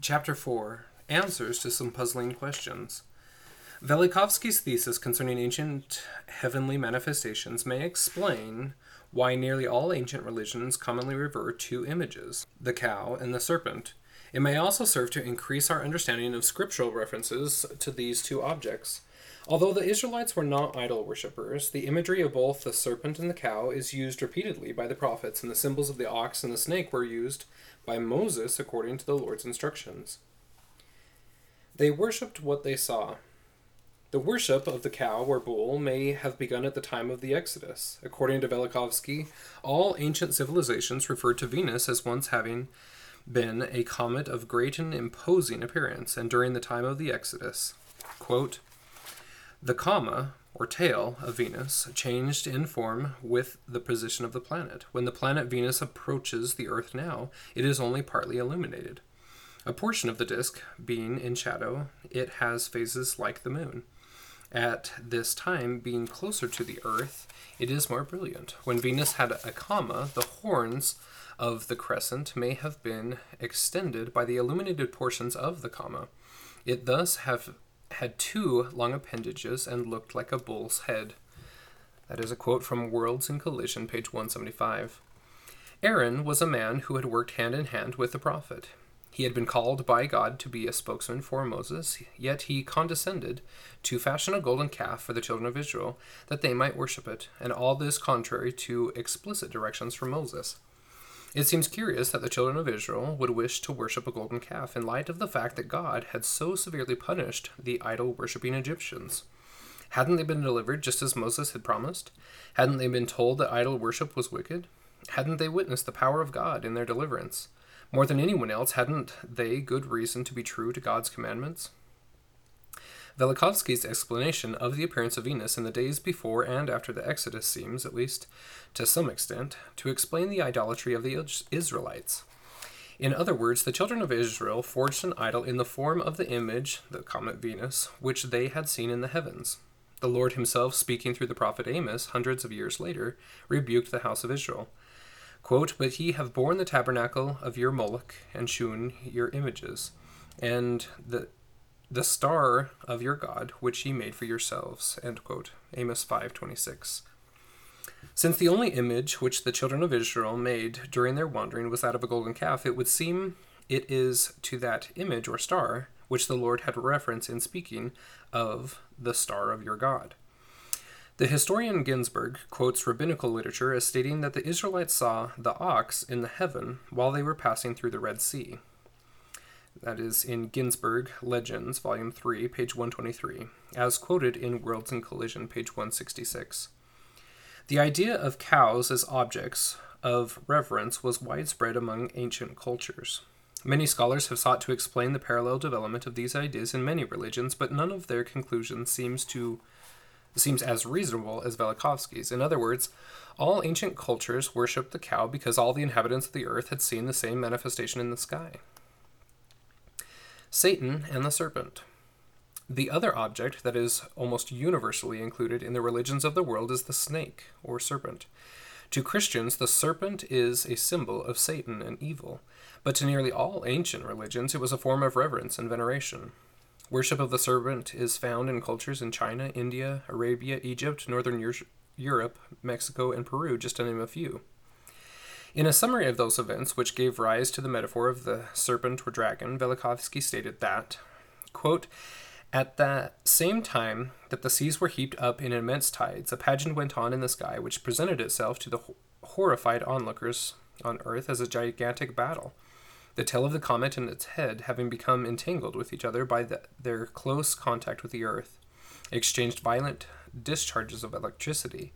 Chapter 4 Answers to some puzzling questions. Velikovsky's thesis concerning ancient heavenly manifestations may explain why nearly all ancient religions commonly revert to images, the cow and the serpent. It may also serve to increase our understanding of scriptural references to these two objects. Although the Israelites were not idol worshippers, the imagery of both the serpent and the cow is used repeatedly by the prophets, and the symbols of the ox and the snake were used by Moses according to the Lord's instructions. They worshipped what they saw. The worship of the cow or bull may have begun at the time of the Exodus. According to Velikovsky, all ancient civilizations referred to Venus as once having been a comet of great and imposing appearance, and during the time of the Exodus. Quote, the coma, or tail, of Venus changed in form with the position of the planet. When the planet Venus approaches the Earth now, it is only partly illuminated. A portion of the disk being in shadow, it has phases like the moon. At this time, being closer to the Earth, it is more brilliant. When Venus had a coma, the horns of the crescent may have been extended by the illuminated portions of the coma. It thus have had two long appendages and looked like a bull's head. That is a quote from Worlds in Collision, page 175. Aaron was a man who had worked hand in hand with the prophet. He had been called by God to be a spokesman for Moses, yet he condescended to fashion a golden calf for the children of Israel, that they might worship it, and all this contrary to explicit directions from Moses. It seems curious that the children of Israel would wish to worship a golden calf in light of the fact that God had so severely punished the idol worshipping Egyptians. Hadn't they been delivered just as Moses had promised? Hadn't they been told that idol worship was wicked? Hadn't they witnessed the power of God in their deliverance? More than anyone else, hadn't they good reason to be true to God's commandments? Velikovsky's explanation of the appearance of Venus in the days before and after the Exodus seems, at least to some extent, to explain the idolatry of the Israelites. In other words, the children of Israel forged an idol in the form of the image, the comet Venus, which they had seen in the heavens. The Lord himself, speaking through the prophet Amos hundreds of years later, rebuked the house of Israel. Quote, But ye have borne the tabernacle of your Moloch, and Chiun your images, and the the star of your God, which ye made for yourselves. End quote. Amos 5:26. Since the only image which the children of Israel made during their wandering was that of a golden calf, it would seem it is to that image or star which the Lord had reference in speaking of the star of your God. The historian Ginzberg quotes rabbinical literature as stating that the Israelites saw the ox in the heaven while they were passing through the Red Sea. That is in Ginzberg Legends, Volume 3, page 123, as quoted in Worlds in Collision, page 166. The idea of cows as objects of reverence was widespread among ancient cultures. Many scholars have sought to explain the parallel development of these ideas in many religions, but none of their conclusions seems to seems as reasonable as Velikovsky's. In other words, all ancient cultures worshipped the cow because all the inhabitants of the earth had seen the same manifestation in the sky. Satan and the serpent. The other object that is almost universally included in the religions of the world is the snake, or serpent. To Christians, the serpent is a symbol of Satan and evil, but to nearly all ancient religions, it was a form of reverence and veneration. Worship of the serpent is found in cultures in China, India, Arabia, Egypt, Northern Europe, Mexico, and Peru, just to name a few. In a summary of those events, which gave rise to the metaphor of the serpent or dragon, Velikovsky stated that, quote, at the same time that the seas were heaped up in immense tides, a pageant went on in the sky which presented itself to the horrified onlookers on earth as a gigantic battle. The tail of the comet and its head, having become entangled with each other by the, their close contact with the earth, exchanged violent discharges of electricity,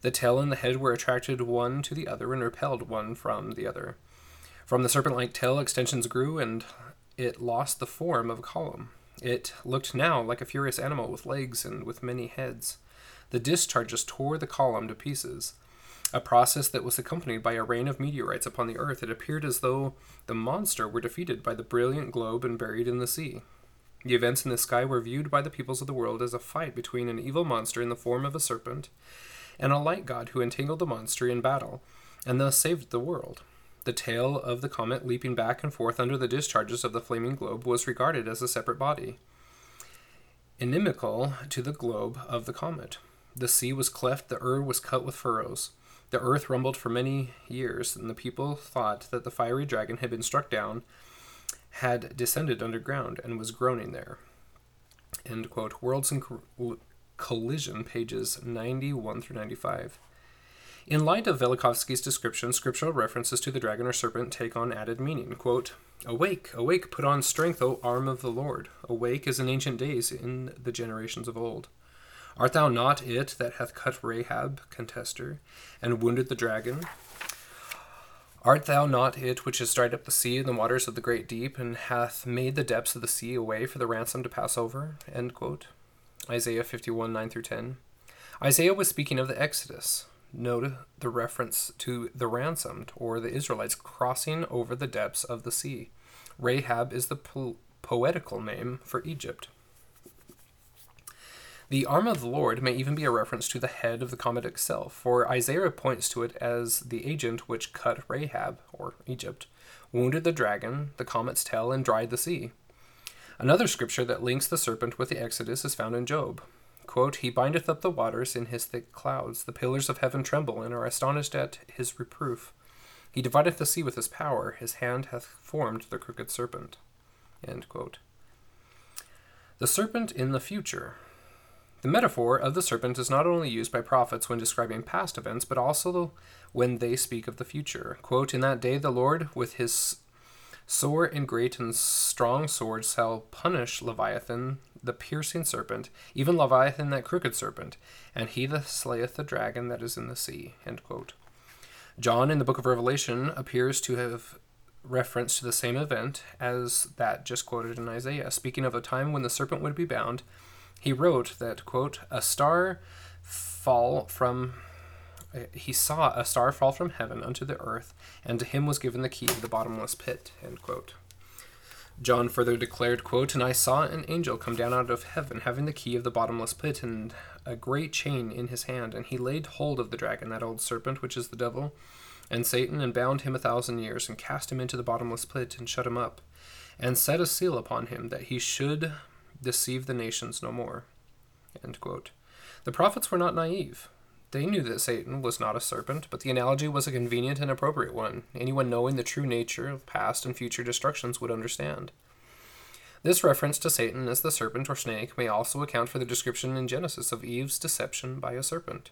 the tail and the head were attracted one to the other and repelled one from the other. From the serpent like tail, extensions grew, and it lost the form of a column. It looked now like a furious animal with legs and with many heads. The discharges tore the column to pieces. A process that was accompanied by a rain of meteorites upon the earth, it appeared as though the monster were defeated by the brilliant globe and buried in the sea. The events in the sky were viewed by the peoples of the world as a fight between an evil monster in the form of a serpent and a light god who entangled the monster in battle, and thus saved the world. The tail of the comet leaping back and forth under the discharges of the flaming globe was regarded as a separate body, inimical to the globe of the comet. The sea was cleft, the earth was cut with furrows. The earth rumbled for many years, and the people thought that the fiery dragon had been struck down, had descended underground, and was groaning there. End quote. Worlds in Collision, pages 91 through 95. In light of Velikovsky's description, scriptural references to the dragon or serpent take on added meaning. Quote, Awake, awake, put on strength, O arm of the Lord. Awake as in ancient days, in the generations of old. Art thou not it that hath cut Rahab, contester, and wounded the dragon? Art thou not it which has dried up the sea and the waters of the great deep, and hath made the depths of the sea a way for the ransom to pass over? Isaiah 51 9 through 10. Isaiah was speaking of the Exodus. Note the reference to the ransomed, or the Israelites crossing over the depths of the sea. Rahab is the po- poetical name for Egypt. The arm of the Lord may even be a reference to the head of the comet itself, for Isaiah points to it as the agent which cut Rahab, or Egypt, wounded the dragon, the comet's tail, and dried the sea. Another scripture that links the serpent with the Exodus is found in Job. Quote, he bindeth up the waters in his thick clouds. The pillars of heaven tremble and are astonished at his reproof. He divideth the sea with his power. His hand hath formed the crooked serpent. The serpent in the future. The metaphor of the serpent is not only used by prophets when describing past events, but also when they speak of the future. Quote, In that day the Lord, with his sore and great and strong sword, shall punish Leviathan, the piercing serpent, even Leviathan, that crooked serpent, and he that slayeth the dragon that is in the sea. John, in the book of Revelation, appears to have reference to the same event as that just quoted in Isaiah, speaking of a time when the serpent would be bound he wrote that, quote, a star fall from uh, he saw a star fall from heaven unto the earth, and to him was given the key of the bottomless pit. John further declared, quote, And I saw an angel come down out of heaven, having the key of the bottomless pit, and a great chain in his hand, and he laid hold of the dragon, that old serpent, which is the devil, and Satan, and bound him a thousand years, and cast him into the bottomless pit, and shut him up, and set a seal upon him, that he should deceive the nations no more. The prophets were not naive. They knew that Satan was not a serpent, but the analogy was a convenient and appropriate one. Anyone knowing the true nature of past and future destructions would understand. This reference to Satan as the serpent or snake may also account for the description in Genesis of Eve's deception by a serpent.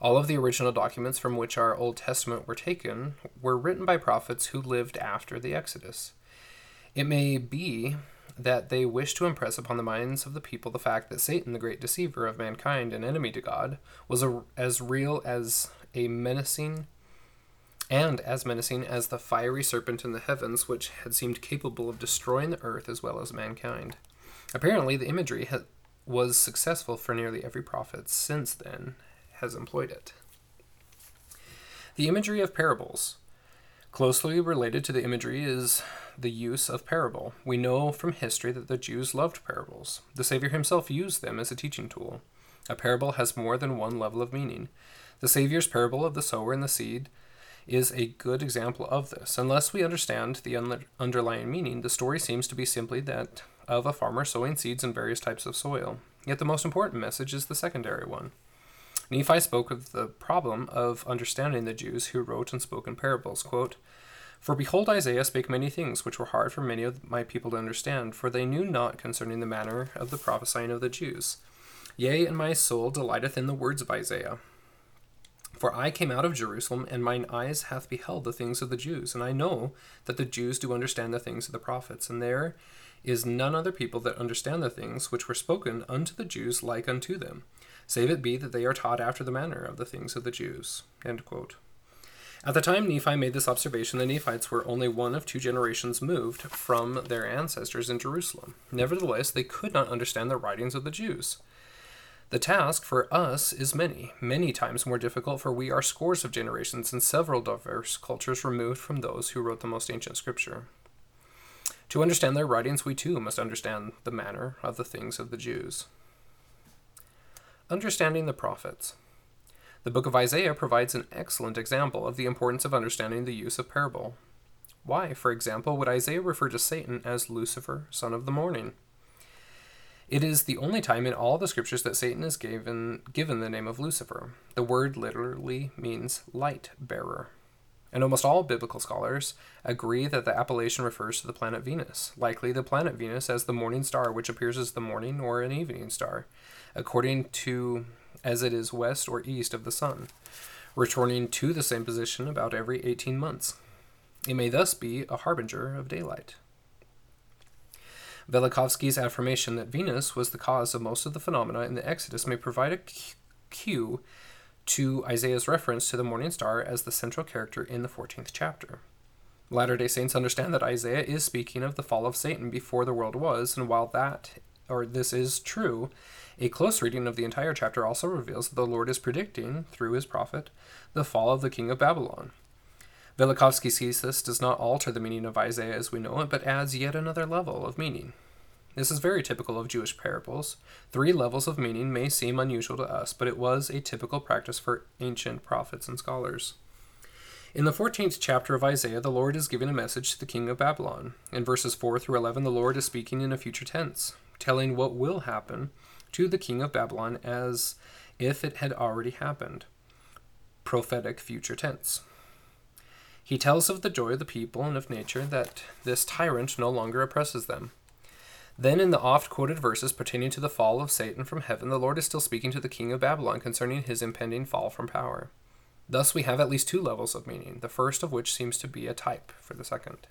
All of the original documents from which our Old Testament were taken were written by prophets who lived after the Exodus. It may be that they wish to impress upon the minds of the people the fact that Satan, the great deceiver of mankind and enemy to God, was a, as real as a menacing and as menacing as the fiery serpent in the heavens, which had seemed capable of destroying the earth as well as mankind. Apparently, the imagery ha- was successful for nearly every prophet since then has employed it. The imagery of parables. Closely related to the imagery is the use of parable. We know from history that the Jews loved parables. The Savior himself used them as a teaching tool. A parable has more than one level of meaning. The Savior's parable of the sower and the seed is a good example of this. Unless we understand the un- underlying meaning, the story seems to be simply that of a farmer sowing seeds in various types of soil. Yet the most important message is the secondary one. Nephi spoke of the problem of understanding the Jews who wrote and spoke in parables. Quote, for behold, Isaiah spake many things which were hard for many of my people to understand, for they knew not concerning the manner of the prophesying of the Jews. Yea, and my soul delighteth in the words of Isaiah. For I came out of Jerusalem, and mine eyes hath beheld the things of the Jews, and I know that the Jews do understand the things of the prophets, and there is none other people that understand the things which were spoken unto the Jews like unto them, save it be that they are taught after the manner of the things of the Jews. At the time Nephi made this observation, the Nephites were only one of two generations moved from their ancestors in Jerusalem. Nevertheless, they could not understand the writings of the Jews. The task for us is many, many times more difficult, for we are scores of generations and several diverse cultures removed from those who wrote the most ancient scripture. To understand their writings, we too must understand the manner of the things of the Jews. Understanding the prophets. The book of Isaiah provides an excellent example of the importance of understanding the use of parable. Why, for example, would Isaiah refer to Satan as Lucifer, son of the morning? It is the only time in all the scriptures that Satan is given, given the name of Lucifer. The word literally means light bearer. And almost all biblical scholars agree that the appellation refers to the planet Venus, likely the planet Venus as the morning star, which appears as the morning or an evening star, according to as it is west or east of the sun, returning to the same position about every 18 months. It may thus be a harbinger of daylight. Velikovsky's affirmation that Venus was the cause of most of the phenomena in the Exodus may provide a cue to Isaiah's reference to the morning star as the central character in the 14th chapter. Latter day Saints understand that Isaiah is speaking of the fall of Satan before the world was, and while that or this is true, a close reading of the entire chapter also reveals that the Lord is predicting, through his prophet, the fall of the king of Babylon. Velikovsky sees this does not alter the meaning of Isaiah as we know it, but adds yet another level of meaning. This is very typical of Jewish parables. Three levels of meaning may seem unusual to us, but it was a typical practice for ancient prophets and scholars. In the 14th chapter of Isaiah, the Lord is giving a message to the king of Babylon. In verses 4 through 11, the Lord is speaking in a future tense, telling what will happen to the king of Babylon as if it had already happened. Prophetic future tense. He tells of the joy of the people and of nature that this tyrant no longer oppresses them. Then, in the oft quoted verses pertaining to the fall of Satan from heaven, the Lord is still speaking to the king of Babylon concerning his impending fall from power. Thus, we have at least two levels of meaning, the first of which seems to be a type for the second.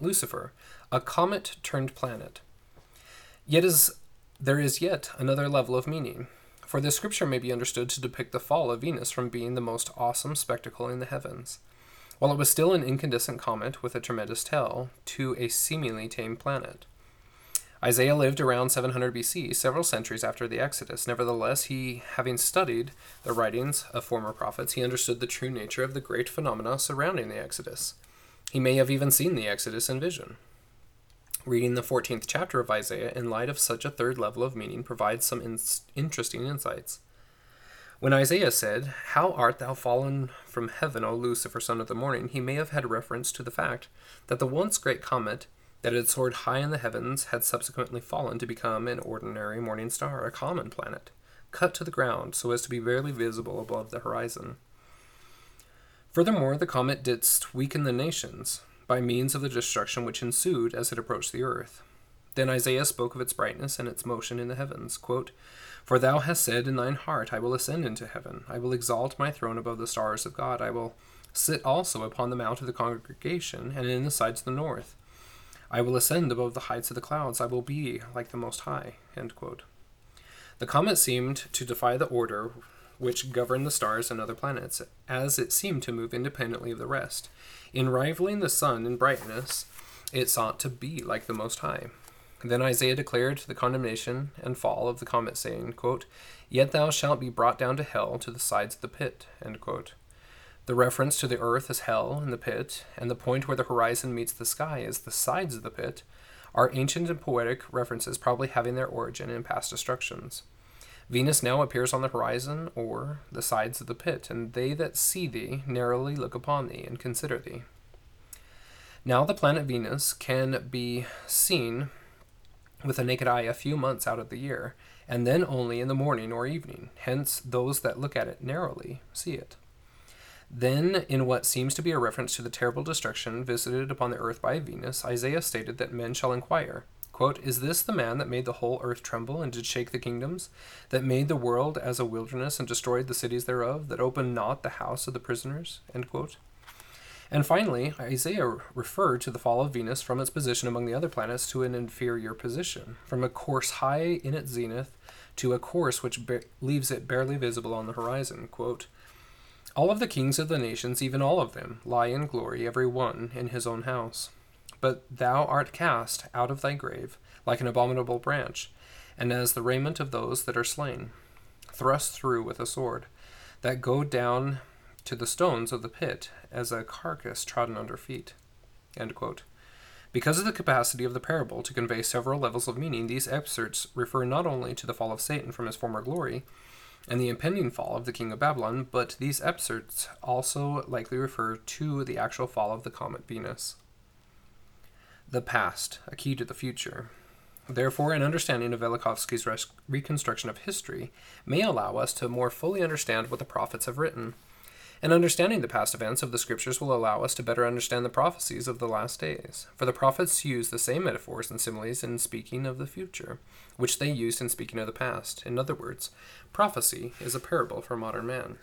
Lucifer, a comet turned planet. Yet is there is yet another level of meaning, for this scripture may be understood to depict the fall of Venus from being the most awesome spectacle in the heavens, while it was still an incandescent comet with a tremendous tail, to a seemingly tame planet. Isaiah lived around 700 BC, several centuries after the Exodus. Nevertheless, he, having studied the writings of former prophets, he understood the true nature of the great phenomena surrounding the Exodus. He may have even seen the Exodus in vision. Reading the 14th chapter of Isaiah in light of such a third level of meaning provides some in- interesting insights. When Isaiah said, How art thou fallen from heaven, O Lucifer, son of the morning, he may have had reference to the fact that the once great comet that had soared high in the heavens had subsequently fallen to become an ordinary morning star, a common planet, cut to the ground so as to be barely visible above the horizon. Furthermore, the comet didst weaken the nations, by means of the destruction which ensued as it approached the earth. Then Isaiah spoke of its brightness and its motion in the heavens. Quote, For thou hast said in thine heart, I will ascend into heaven. I will exalt my throne above the stars of God. I will sit also upon the mount of the congregation, and in the sides of the north. I will ascend above the heights of the clouds. I will be like the Most High. The comet seemed to defy the order which governed the stars and other planets, as it seemed to move independently of the rest. In rivaling the sun in brightness, it sought to be like the Most High. Then Isaiah declared the condemnation and fall of the comet, saying, quote, Yet thou shalt be brought down to hell to the sides of the pit. The reference to the earth as hell and the pit, and the point where the horizon meets the sky as the sides of the pit, are ancient and poetic references probably having their origin in past destructions. Venus now appears on the horizon or the sides of the pit, and they that see thee narrowly look upon thee and consider thee. Now the planet Venus can be seen with a naked eye a few months out of the year, and then only in the morning or evening. Hence, those that look at it narrowly see it. Then, in what seems to be a reference to the terrible destruction visited upon the earth by Venus, Isaiah stated that men shall inquire, Quote, Is this the man that made the whole earth tremble and did shake the kingdoms, that made the world as a wilderness and destroyed the cities thereof, that opened not the house of the prisoners? End quote. And finally, Isaiah referred to the fall of Venus from its position among the other planets to an inferior position, from a course high in its zenith to a course which ba- leaves it barely visible on the horizon. Quote, all of the kings of the nations, even all of them, lie in glory, every one in his own house. But thou art cast out of thy grave like an abominable branch, and as the raiment of those that are slain, thrust through with a sword, that go down to the stones of the pit as a carcass trodden under feet. Because of the capacity of the parable to convey several levels of meaning, these excerpts refer not only to the fall of Satan from his former glory, and the impending fall of the king of Babylon, but these excerpts also likely refer to the actual fall of the comet Venus. The past, a key to the future. Therefore, an understanding of Velikovsky's res- reconstruction of history may allow us to more fully understand what the prophets have written. And understanding the past events of the scriptures will allow us to better understand the prophecies of the last days. For the prophets use the same metaphors and similes in speaking of the future, which they used in speaking of the past. In other words, prophecy is a parable for modern man.